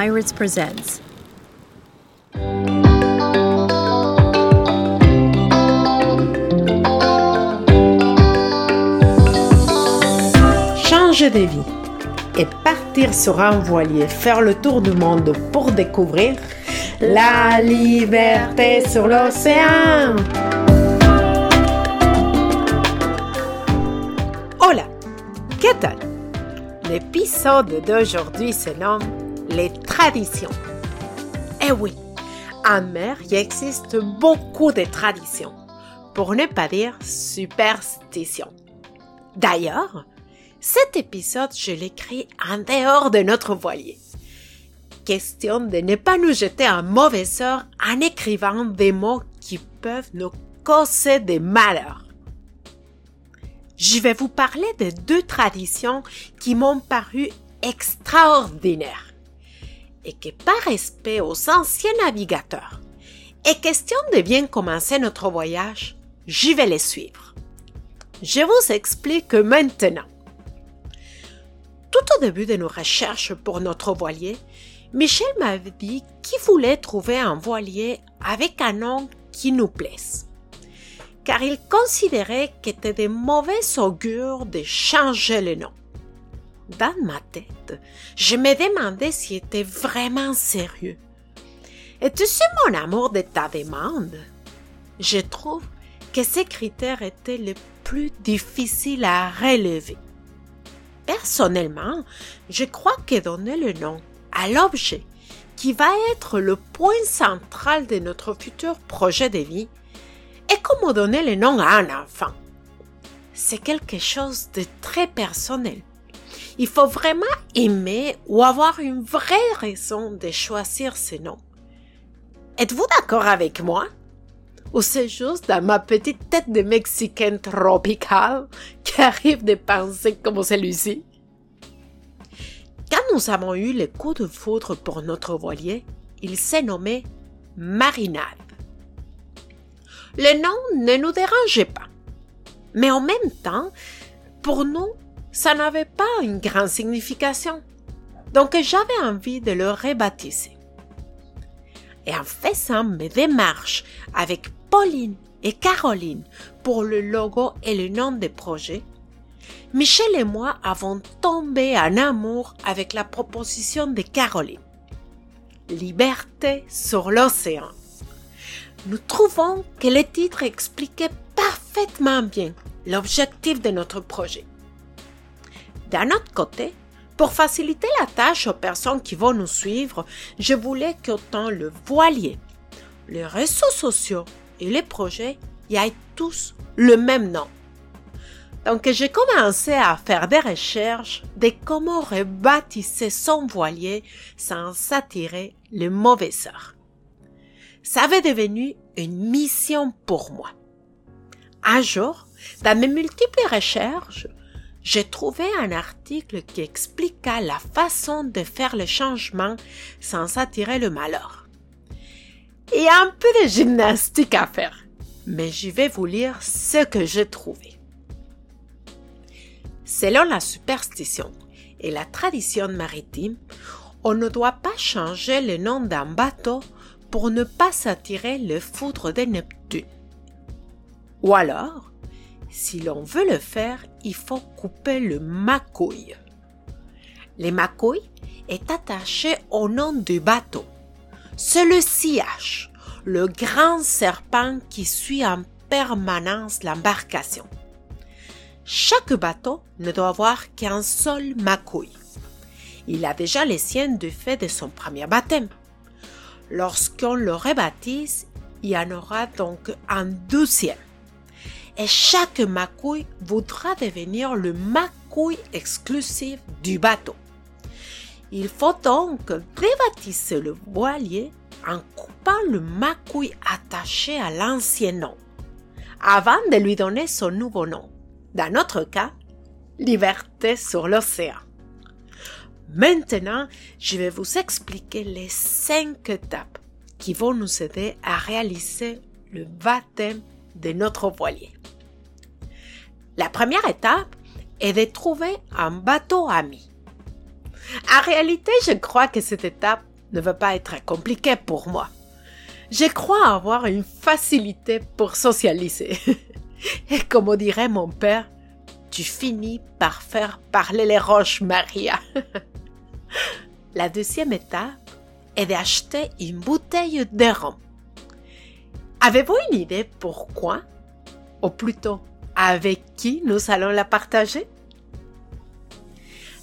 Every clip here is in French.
Pirates Presents. Changer de vie et partir sur un voilier, faire le tour du monde pour découvrir la liberté sur l'océan. Hola, ¿qué tal? L'épisode d'aujourd'hui se nomme Les traditions. Eh oui, en mer, il existe beaucoup de traditions, pour ne pas dire superstitions. D'ailleurs, cet épisode, je l'écris en dehors de notre voilier. Question de ne pas nous jeter un mauvais sort en écrivant des mots qui peuvent nous causer des malheurs. Je vais vous parler de deux traditions qui m'ont paru extraordinaires et que par respect aux anciens navigateurs et question de bien commencer notre voyage, je vais les suivre. Je vous explique maintenant. Tout au début de nos recherches pour notre voilier, Michel m'avait dit qu'il voulait trouver un voilier avec un nom qui nous plaise. Car il considérait qu'il était de mauvais augure de changer le nom. Dans ma tête, je me demandais s'il était vraiment sérieux. Et tu sais mon amour de ta demande? Je trouve que ces critères étaient les plus difficiles à relever. Personnellement, je crois que donner le nom à l'objet qui va être le point central de notre futur projet de vie est comme donner le nom à un enfant. C'est quelque chose de très personnel. Il faut vraiment aimer ou avoir une vraie raison de choisir ce nom. Êtes-vous d'accord avec moi? Ou c'est juste dans ma petite tête de Mexicaine tropicale qui arrive de penser comme celui-ci? Quand nous avons eu le coup de foudre pour notre voilier, il s'est nommé Marinade. Le nom ne nous dérangeait pas. Mais en même temps, pour nous, ça n'avait pas une grande signification. Donc j'avais envie de le rebaptiser. Et en faisant mes démarches avec Pauline et Caroline pour le logo et le nom des projets, Michel et moi avons tombé en amour avec la proposition de Caroline. Liberté sur l'océan. Nous trouvons que le titre expliquait parfaitement bien l'objectif de notre projet. D'un autre côté, pour faciliter la tâche aux personnes qui vont nous suivre, je voulais qu'autant le voilier, les réseaux sociaux et les projets y aient tous le même nom. Donc j'ai commencé à faire des recherches de comment rebaptiser son voilier sans attirer le mauvais sort. Ça avait devenu une mission pour moi. Un jour, dans mes multiples recherches, j'ai trouvé un article qui expliqua la façon de faire le changement sans attirer le malheur. Il y a un peu de gymnastique à faire, mais je vais vous lire ce que j'ai trouvé. Selon la superstition et la tradition maritime, on ne doit pas changer le nom d'un bateau pour ne pas s'attirer le foudre de Neptune. Ou alors, si l'on veut le faire, il faut couper le macouille. Le macouille est attaché au nom du bateau. C'est le sillage, le grand serpent qui suit en permanence l'embarcation. Chaque bateau ne doit avoir qu'un seul macouille. Il a déjà les siennes du fait de son premier baptême. Lorsqu'on le rebaptise, il y en aura donc un deuxième. Et chaque macouille voudra devenir le macouille exclusif du bateau. Il faut donc rebaptiser le voilier en coupant le macouille attaché à l'ancien nom, avant de lui donner son nouveau nom dans notre cas, liberté sur l'océan. Maintenant, je vais vous expliquer les cinq étapes qui vont nous aider à réaliser le baptême de notre voilier. La première étape est de trouver un bateau ami. En réalité, je crois que cette étape ne veut pas être compliqué pour moi. Je crois avoir une facilité pour socialiser. Et comme dirait mon père, tu finis par faire parler les roches, Maria. La deuxième étape est d'acheter une bouteille de rhum. Avez-vous une idée pourquoi? Ou plutôt, avec qui nous allons la partager?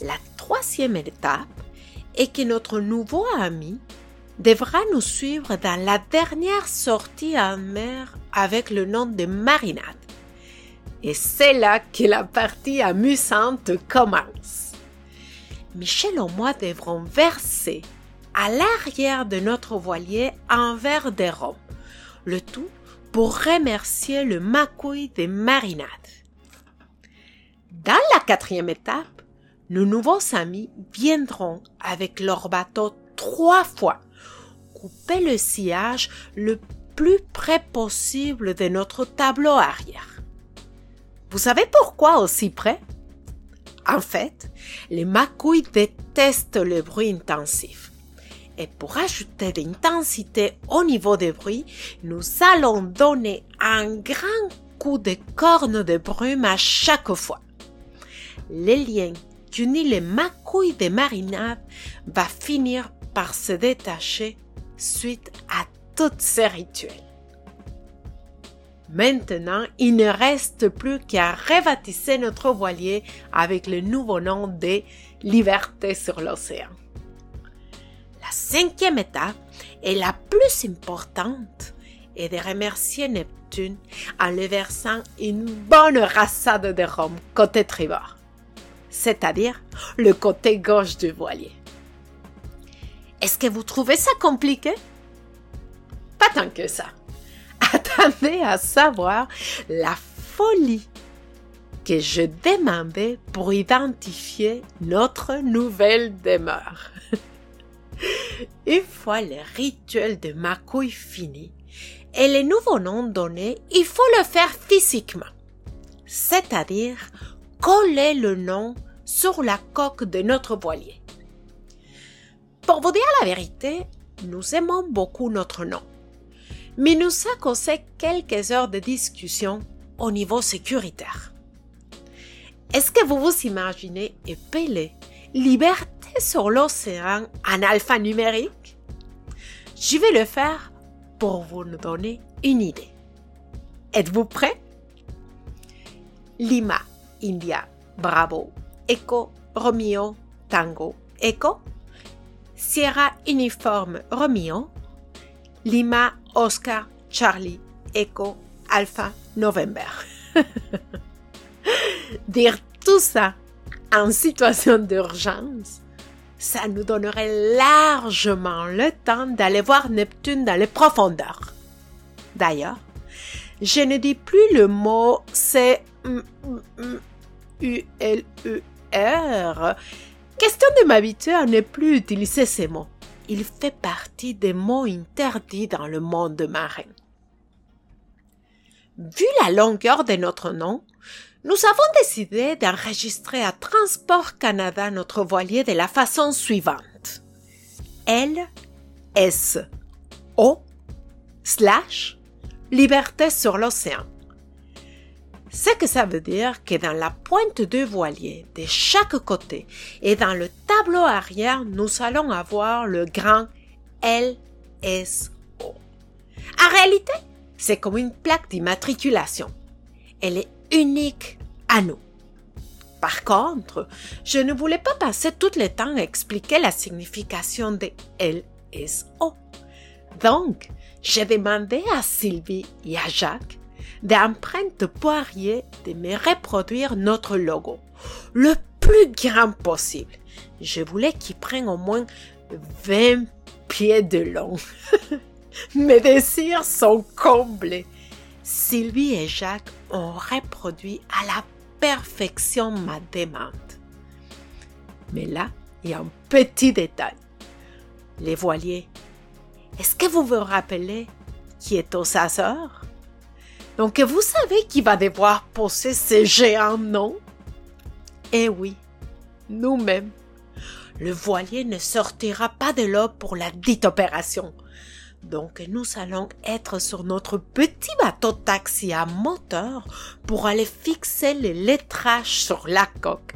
La troisième étape est que notre nouveau ami devra nous suivre dans la dernière sortie en mer avec le nom de marinade. Et c'est là que la partie amusante commence. Michel et moi devrons verser à l'arrière de notre voilier un verre de rhum, le tout pour remercier le macouille de marinade. Dans la quatrième étape, nos nouveaux amis viendront avec leur bateau trois fois couper le sillage le plus près possible de notre tableau arrière. Vous savez pourquoi aussi près? En fait, les macouilles détestent le bruit intensif. Et pour ajouter d'intensité au niveau des bruits, nous allons donner un grand coup de corne de brume à chaque fois. Le lien qui unit les macouilles de marinade va finir par se détacher suite à tous ces rituels. Maintenant, il ne reste plus qu'à rebaptiser notre voilier avec le nouveau nom de Liberté sur l'océan. La cinquième étape et la plus importante est de remercier Neptune en lui versant une bonne rassade de rhum côté tribord, c'est-à-dire le côté gauche du voilier. Est-ce que vous trouvez ça compliqué? Pas tant que ça. Attendez à savoir la folie que je demandais pour identifier notre nouvelle demeure. Une fois le rituel de ma couille fini et les nouveaux noms donnés, il faut le faire physiquement, c'est-à-dire coller le nom sur la coque de notre voilier. Pour vous dire la vérité, nous aimons beaucoup notre nom. Mais nous a causé quelques heures de discussion au niveau sécuritaire. Est-ce que vous vous imaginez épeler Liberté sur l'océan en alphanumérique Je vais le faire pour vous donner une idée. Êtes-vous prêts? Lima, India, Bravo, Echo, Romeo, Tango, Echo Sierra Uniforme Romeo, Lima Oscar Charlie Echo Alpha November. Dire tout ça en situation d'urgence, ça nous donnerait largement le temps d'aller voir Neptune dans les profondeurs. D'ailleurs, je ne dis plus le mot C U L E R Question de m'habituer à ne plus utiliser ces mots. Il fait partie des mots interdits dans le monde marin. Vu la longueur de notre nom, nous avons décidé d'enregistrer à Transport Canada notre voilier de la façon suivante. L S O slash Liberté sur l'océan. Ce que ça veut dire que dans la pointe de voilier de chaque côté et dans le tableau arrière, nous allons avoir le grand LSO. En réalité, c'est comme une plaque d'immatriculation. Elle est unique à nous. Par contre, je ne voulais pas passer tout le temps à expliquer la signification de LSO. Donc, j'ai demandé à Sylvie et à Jacques d'empreintes poirier de me reproduire notre logo le plus grand possible. Je voulais qu'il prenne au moins 20 pieds de long. Mes désirs sont comblés. Sylvie et Jacques ont reproduit à la perfection ma demande. Mais là, il y a un petit détail. Les voiliers. Est-ce que vous vous rappelez qui est au saseur? Donc, vous savez qui va devoir poser ces géants noms? Eh oui, nous-mêmes. le voilier ne sortira pas de l'eau pour la dite opération. Donc nous allons être sur notre petit bateau taxi à moteur pour aller fixer les lettrages sur la coque.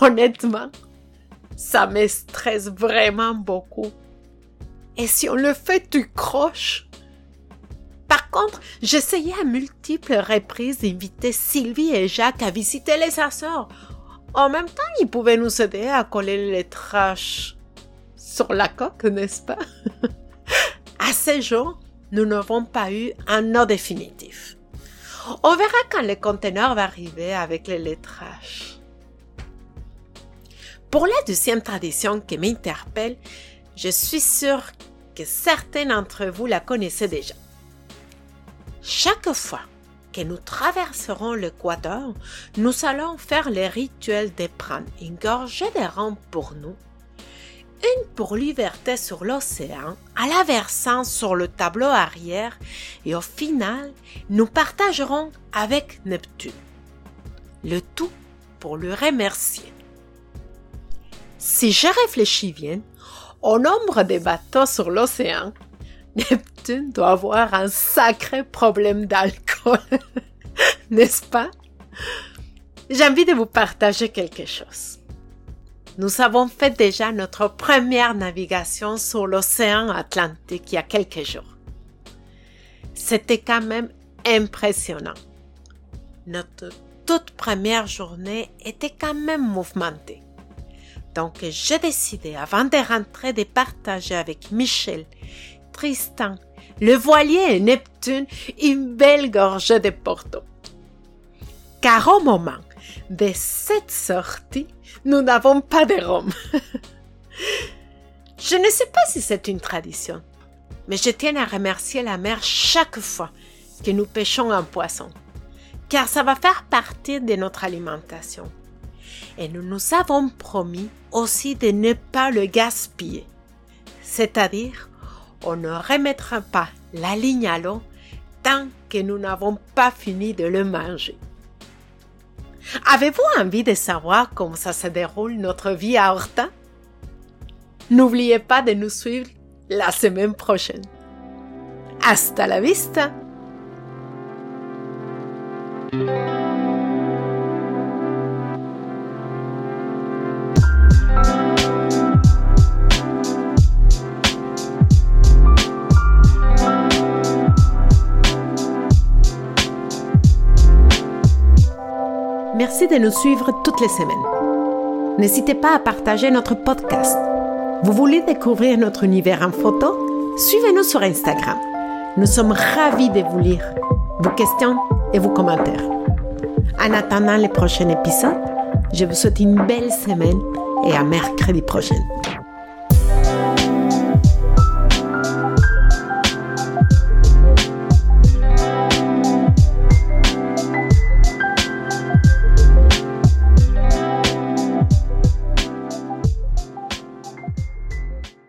Honnêtement, ça me stresse vraiment beaucoup. Et si on le fait, tu croches. Par contre, j'essayais à multiples reprises d'inviter Sylvie et Jacques à visiter les Açores. En même temps, ils pouvaient nous aider à coller les trash sur la coque, n'est-ce pas? à ce jour, nous n'avons pas eu un nom définitif. On verra quand le conteneur va arriver avec les lettrages. Pour la deuxième tradition qui m'interpelle, je suis sûre que certains d'entre vous la connaissaient déjà. Chaque fois que nous traverserons l'équateur, nous allons faire le rituel de prendre une gorgée de rhum pour nous, une pour liberté sur l'océan, à la versant sur le tableau arrière, et au final, nous partagerons avec Neptune. Le tout pour le remercier. Si je réfléchis bien, au nombre de bateaux sur l'océan, Neptune doit avoir un sacré problème d'alcool, n'est-ce pas? J'ai envie de vous partager quelque chose. Nous avons fait déjà notre première navigation sur l'océan Atlantique il y a quelques jours. C'était quand même impressionnant. Notre toute première journée était quand même mouvementée. Donc j'ai décidé, avant de rentrer, de partager avec Michel, Tristan, le voilier et Neptune une belle gorgée de Porto. Car au moment de cette sortie, nous n'avons pas de rhum. je ne sais pas si c'est une tradition, mais je tiens à remercier la mer chaque fois que nous pêchons un poisson, car ça va faire partie de notre alimentation et nous nous avons promis aussi de ne pas le gaspiller. C'est-à-dire, on ne remettra pas la ligne à l'eau tant que nous n'avons pas fini de le manger. Avez-vous envie de savoir comment ça se déroule notre vie à Horta? N'oubliez pas de nous suivre la semaine prochaine. Hasta la vista! De nous suivre toutes les semaines. N'hésitez pas à partager notre podcast. Vous voulez découvrir notre univers en photo? Suivez-nous sur Instagram. Nous sommes ravis de vous lire, vos questions et vos commentaires. En attendant le prochain épisode, je vous souhaite une belle semaine et à mercredi prochain.